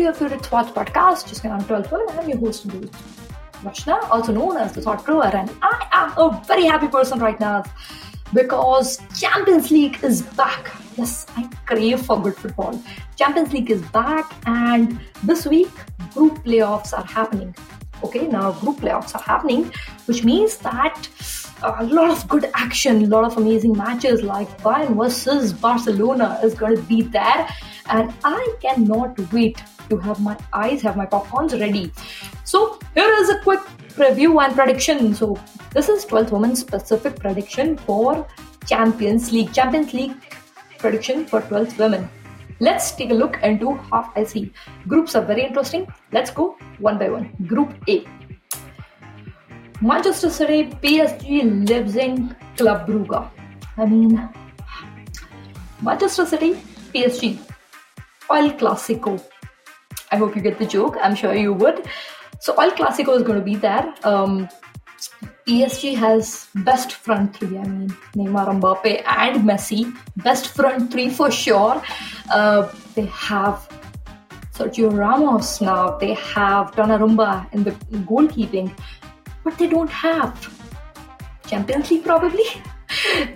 To your favorite sports podcast, just on 12 Women. I'm your host, Rachna, also known as the Thought Grower, and I am a very happy person right now because Champions League is back. Yes, I crave for good football. Champions League is back, and this week, group playoffs are happening. Okay, now group playoffs are happening, which means that uh, a lot of good action, a lot of amazing matches like Bayern versus Barcelona is going to be there, and I cannot wait to have my eyes, have my popcorns ready. So here is a quick preview and prediction. So this is 12th woman specific prediction for Champions League. Champions League prediction for 12th women. Let's take a look into half I see. Groups are very interesting. Let's go one by one. Group A. Manchester City, PSG, Leipzig, Club Brugge. I mean, Manchester City, PSG, El Clasico. I hope you get the joke. I'm sure you would. So all Clasico is going to be there. Um, PSG has best front three. I mean, Neymar, Mbappe, and Messi. Best front three for sure. Uh, they have Sergio Ramos now. They have Donnarumma in the goalkeeping but they don't have Champions League probably.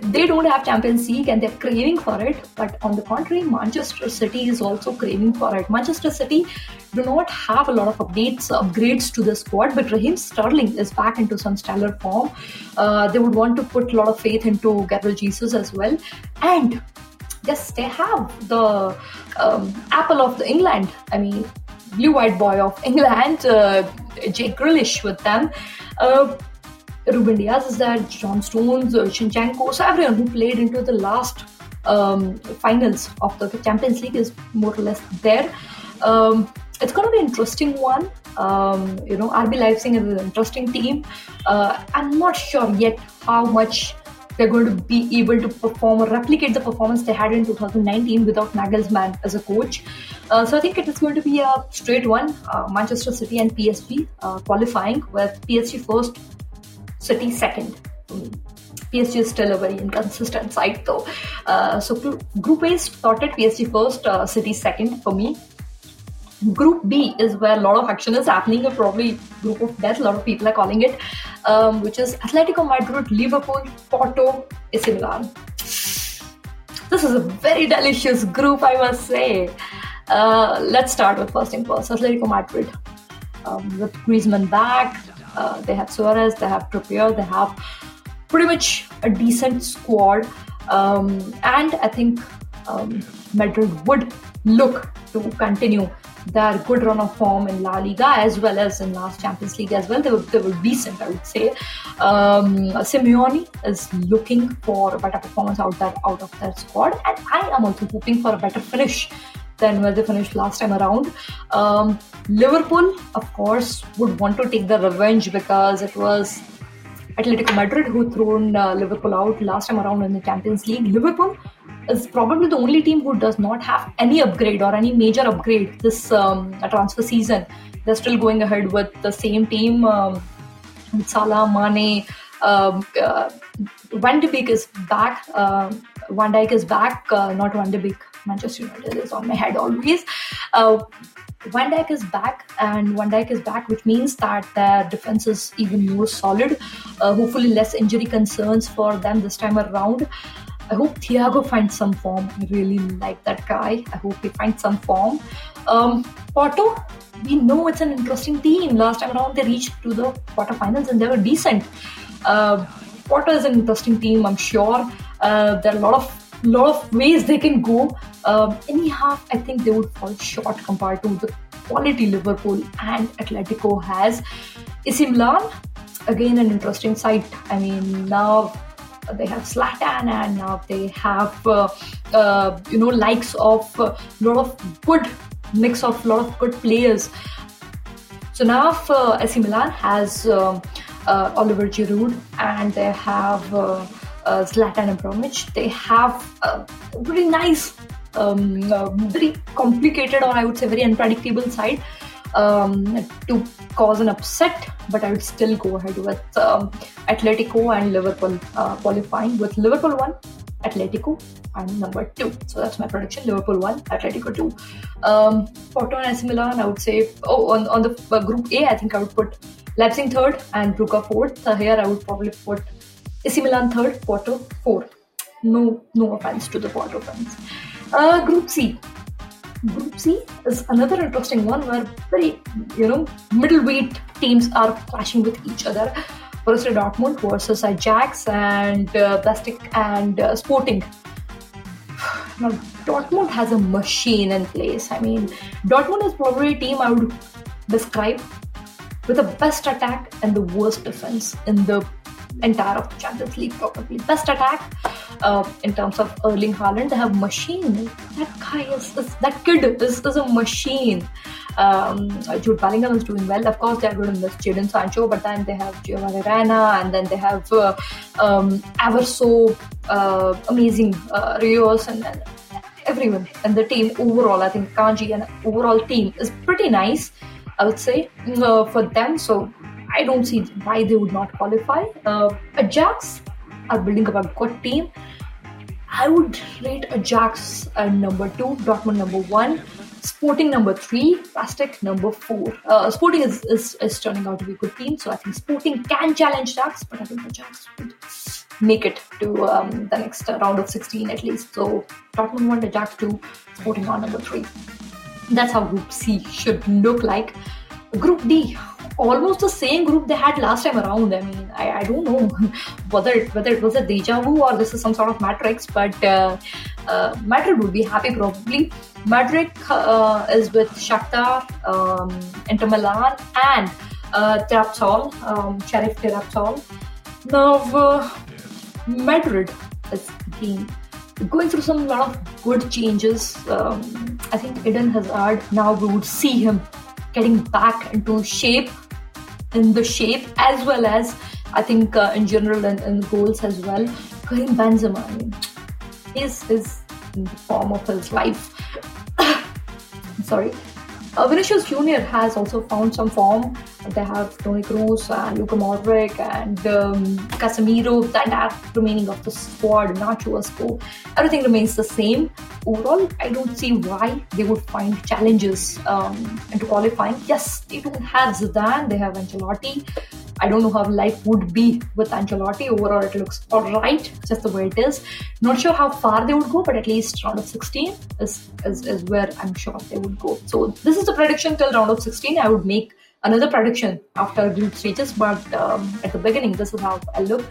They don't have Champions League and they're craving for it. But on the contrary, Manchester City is also craving for it. Manchester City do not have a lot of updates, upgrades to the squad, but Raheem Sterling is back into some stellar form. Uh, they would want to put a lot of faith into Gabriel Jesus as well. And yes, they have the um, apple of the England. I mean, blue-eyed boy of England, uh, Jack Grealish with them. Uh, Ruben Dias is there, John Stones, uh, Zinchenko, so everyone who played into the last um, finals of the Champions League is more or less there. Um, it's going to be an interesting one. Um, you know, RB Leipzig is an interesting team. Uh, I'm not sure yet how much they're going to be able to perform or replicate the performance they had in 2019 without Nagelsmann as a coach. Uh, so I think it is going to be a straight one. Uh, Manchester City and PSG uh, qualifying with PSG first, City second. PSG is still a very inconsistent side though. Uh, so group A sorted PSG first, uh, City second for me. Group B is where a lot of action is happening, probably group of death, a lot of people are calling it, um, which is Atletico Madrid, Liverpool, Porto, AC Milan. This is a very delicious group, I must say. Uh, let's start with first impulse Atletico Madrid. Um, with Griezmann back, uh, they have Suarez, they have Trippier, they have pretty much a decent squad. Um, and I think um, Madrid would look to continue their good run of form in La Liga as well as in last Champions League as well. They were, they were decent, I would say. Um, Simeone is looking for a better performance out there out of their squad, and I am also hoping for a better finish than where they finished last time around. Um, Liverpool, of course, would want to take the revenge because it was Atletico Madrid who thrown uh, Liverpool out last time around in the Champions League. Liverpool is probably the only team who does not have any upgrade or any major upgrade this um, transfer season. They're still going ahead with the same team. Um, Salah, Mane, um, uh, Van de Beek is back. Uh, Van Dijk is back. Uh, not Van de Beek. Manchester United is on my head always. Uh, Van Dijk is back, and Van Dijk is back, which means that their defense is even more solid. Uh, hopefully, less injury concerns for them this time around. I hope Thiago finds some form. I really like that guy. I hope he finds some form. Um, Porto, we know it's an interesting team. Last time around, they reached to the quarterfinals and they were decent. Uh, Porto is an interesting team, I'm sure. Uh, there are a lot of lot of ways they can go. Um, anyhow, I think they would fall short compared to the quality Liverpool and Atletico has. AC Milan, again, an interesting site. I mean, now they have Zlatan and now they have uh, uh, you know likes of a uh, lot of good mix of lot of good players. So now uh, AC Milan has uh, uh, Olivier Giroud and they have uh, Zlatan Ibrahimovic. They have a pretty nice, um, very complicated or I would say very unpredictable side um, to cause an upset, but I would still go ahead with um, Atletico and Liverpool uh, qualifying with Liverpool one, Atletico, and number two. So that's my prediction: Liverpool one, Atletico two. Um, Porto and AC Milan, I would say. Oh, on on the uh, Group A, I think I would put Leipzig third and Brugge fourth. So here I would probably put AC Milan third, Porto fourth. No, no offense to the Porto fans. Uh, group C. Group C is another interesting one where very, you know, middleweight teams are clashing with each other. Borussia Dortmund versus Ajax and uh, Besiktas and uh, Sporting. Now, Dortmund has a machine in place. I mean, Dortmund is probably a team I would describe with the best attack and the worst defense in the entire of the Champions League, probably. Best attack uh, in terms of Erling Haaland. They have machine. That guy is, is that kid is, is a machine. Um, Jude Bellingham is doing well. Of course, they are going to miss Jadon Sancho, but then they have Giovanni Reyna, and then they have uh, um, ever so uh, amazing uh, Reus and, and everyone and the team overall. I think Kanji and overall team is pretty nice. I would say uh, for them. So I don't see why they would not qualify. Uh, Ajax are building up a good team. I would rate Ajax uh, number two, Dortmund number one, Sporting number three, Besiktas number four. Uh, Sporting is, is, is turning out to be a good team, so I think Sporting can challenge Ajax, but I think Ajax would make it to um, the next round of 16 at least. So Dortmund one, Ajax two, Sporting on number three. That's how Group C should look like. Group D, almost the same group they had last time around. I mean, I, I don't know whether it, whether it was a deja vu or this is some sort of matrix, but uh, uh, Madrid would be happy probably. Madrid uh, is with Shakhtar, um, Inter Milan, and uh, Tiraspol, um, Sheriff. Now, uh, Madrid is being going through some lot of good changes. Um, I think Eden Hazard now we would see him getting back into shape in the shape as well as I think uh, in general and in goals as well. Karim Benzema, is is in the form of his life. Sorry. Uh, Vinicius Junior has also found some form. They have Toni Kroos and Luka Modric and um, Casemiro, that are remaining of the squad, Nacho Asco. Everything remains the same. Overall, I don't see why they would find challenges um, into qualifying. Yes, they don't have Zidane, they have Ancelotti. I don't know how life would be with Ancelotti. Overall, it looks alright, just the way it is. Not sure how far they would go, but at least round of 16 is, is, is where I'm sure they would go. So, this is the prediction till round of 16. I would make another prediction after group stages, but um, at the beginning, this is how I look.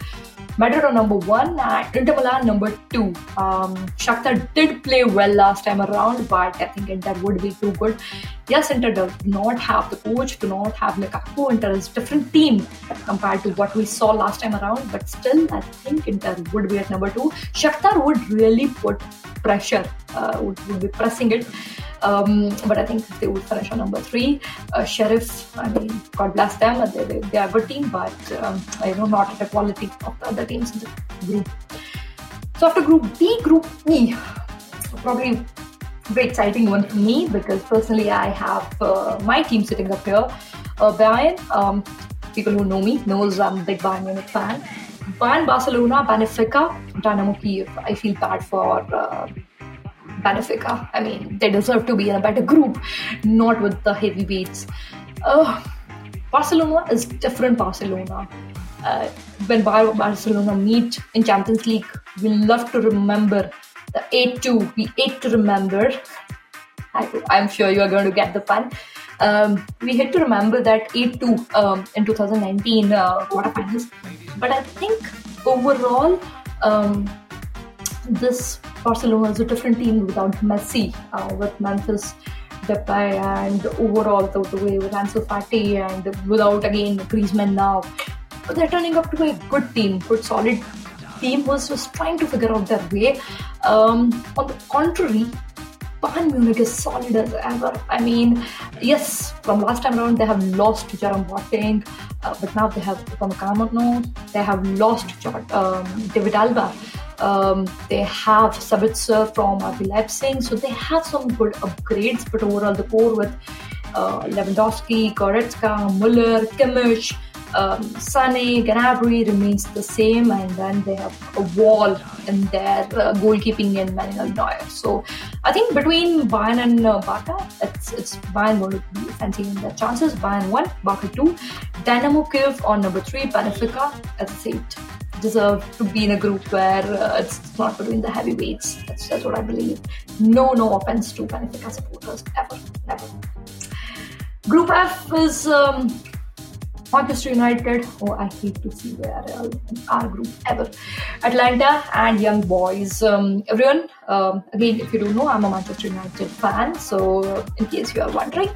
Madrid number one Inter Milan number two. Um, Shakhtar did play well last time around, but I think Inter would be too good. Yes, Inter does not have the coach, do not have Lukaku. Inter is different team compared to what we saw last time around, but still, I think Inter would be at number two. Shakhtar would really put pressure, uh, would, would be pressing it. Um, but I think they would finish on number three. Uh, Sheriff, I mean, God bless them. They, they, they are a good team, but um, I know not at the quality of the other teams in the group. So after Group B, Group E, probably very exciting one for me because personally I have uh, my team sitting up here. Uh, Bayern, um, people who know me knows I'm a big Bayern Munich fan. Bayern, Barcelona, Benfica, Dynamo Kiev. I feel bad for. Uh, Benfica. I mean, they deserve to be in a better group, not with the heavyweights. Uh, Barcelona is different Barcelona. Uh, when Barcelona meet in Champions League, we love to remember the 8-2. We hate to remember. I, am sure you are going to get the fun. Um, we had to remember that 8-2 um, in 2019 uh, quarterfinals. But I think overall, um, this Barcelona is a different team without Messi, uh, with Memphis Depay, and overall the, the way with Ansu Fati, and without again Griezmann now. But they're turning up to be a good team, good solid team was just trying to figure out their way. Um, on the contrary, Bayern Munich is solid as ever. I mean, yes, from last time around they have lost Jerome Boateng, uh, but now they have from Upamecano. They have lost um, David Alaba. Um, they have Sabitzer from RB Leipzig, so they have some good upgrades. But overall, the core with uh, Lewandowski, Goretzka, Muller, Kimmich, Um, Gnabry remains the same, and then they have a wall in their uh, goalkeeping in Manuel Neuer. So I think between Bayern and uh, Barca, it's it's Bayern going to be fancying their chances. Bayern one, Barca two, Dynamo Kiev on number three, Benfica as I said deserve to be in a group where uh, it's not between the heavyweights. That's, that's what I believe. No, no offense to Benfica supporters ever, never. Group F is um, Manchester United. Oh, I hate to see where in our group ever. Atalanta and Young Boys. Um, everyone, um, again, if you don't know, I'm a Manchester United fan. So, in case you are wondering,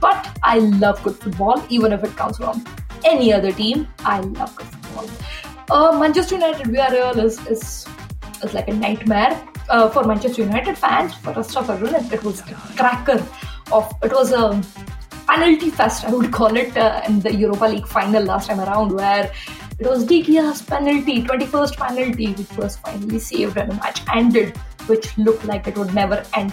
but I love good football, even if it comes from any other team. I love good football. Uh, Manchester United Villarreal is, is is like a nightmare uh, for Manchester United fans. For rest of everyone, it, it was a cracker of it was a penalty fest, I would call it, uh, in the Europa League final last time around, where it was De penalty, 21st penalty, which was finally saved and the match ended, which looked like it would never end.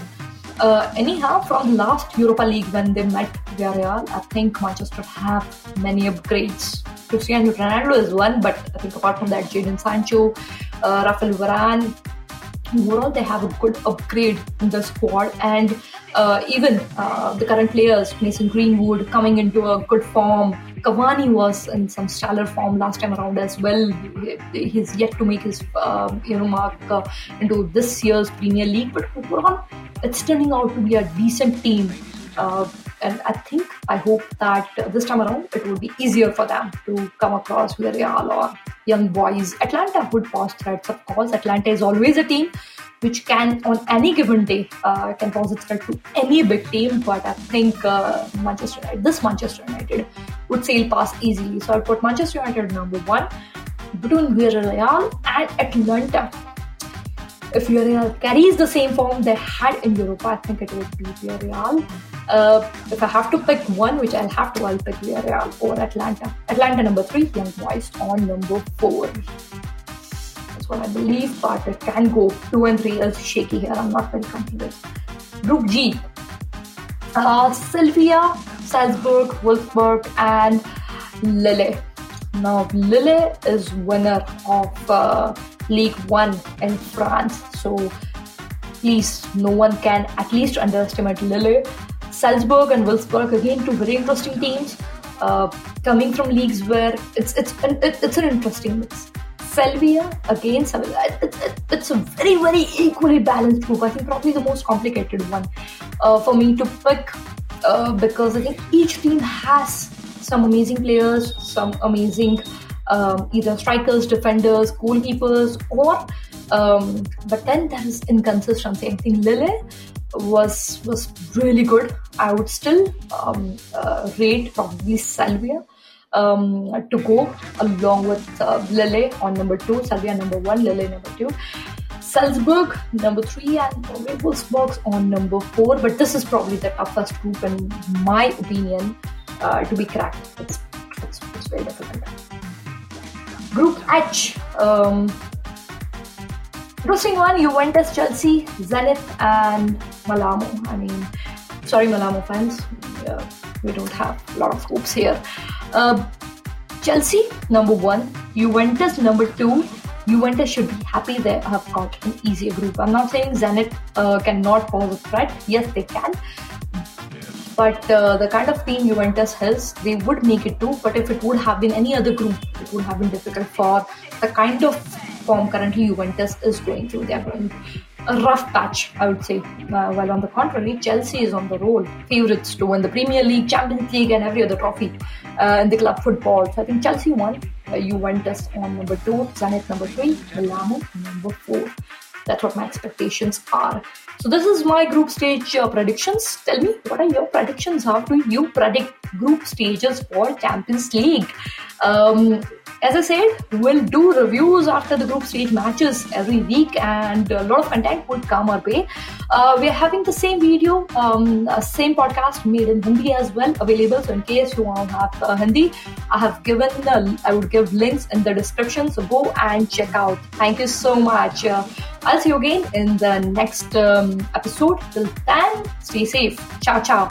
Uh, anyhow, from last Europa League when they met Villarreal, I think Manchester have many upgrades. Cristiano Ronaldo is one, but I think apart from that, Jadon Sancho, uh, Rafael Varane, overall they have a good upgrade in the squad and uh, even uh, the current players mason greenwood coming into a good form cavani was in some stellar form last time around as well he's yet to make his uh, you know mark uh, into this year's premier league but overall it's turning out to be a decent team uh, and I think, I hope that this time around it will be easier for them to come across Villarreal or young boys. Atalanta would pose threats, of course. Atalanta is always a team which can, on any given day, uh, can pose threat to any big team. But I think uh, Manchester United, this Manchester United, would sail past easily. So I put Manchester United number one between Villarreal and Atalanta if Villarreal carries the same form they had in Europa, I think it would be Villarreal. Uh, if I have to pick one, which I'll have to, I'll pick Villarreal or Atalanta. Atalanta number three, Young Boys on number four. What I believe, but it can go two and three is shaky here. I'm not very confident. Group G. Uh, Sevilla, Salzburg, Wolfsburg, and Lille. Now, Lille is winner of uh, League One in France. So please, no one can at least underestimate Lille. Salzburg and Wolfsburg, again, two very interesting teams uh, coming from leagues where it's it's it's an interesting mix. Sevilla again, it's a very very equally balanced group. I think probably the most complicated one uh, for me to pick uh, because I think each team has some amazing players, some amazing um, either strikers, defenders, goalkeepers, or um, but then there is inconsistency. I think Lille was was really good. I would still um, uh, rate probably Sevilla um, to go along with uh, Lille on number two, Sevilla number one, Lille number two. Salzburg number three and probably Wolfsburg on number four, but this is probably the toughest group in my opinion uh, to be cracked. It's, it's, it's very difficult. Group H. Um, interesting one Juventus, Chelsea, Zenit, and Malamo. I mean, sorry, Malamo fans. We don't have a lot of hopes here. Uh, Chelsea, number one. Juventus, number two. Juventus should be happy they have got an easier group. I'm not saying Zenit uh, cannot pose a threat. Yes, they can. But uh, the kind of team Juventus has, they would make it too. But if it would have been any other group, it would have been difficult for the kind of form currently Juventus is going through. They are going a rough patch, I would say. Uh, while on the contrary, Chelsea is on the roll, favourites to win the Premier League, Champions League, and every other trophy uh, in the club football. So I think Chelsea won, uh, Juventus on number two, Zenit number three, Milano number four. That's what my expectations are. So this is my group stage uh, predictions. Tell me, what are your predictions? How do you predict group stages for Champions League? Um, as I said, we'll do reviews after the group stage matches every week, and a lot of content would come our way. Uh, we are having the same video, um, uh, same podcast made in Hindi as well, available. So, in case you want to have uh, Hindi, I have given, uh, I would give links in the description. So, go and check out. Thank you so much. Uh, I'll see you again in the next um, episode. Till then, stay safe. Ciao, ciao.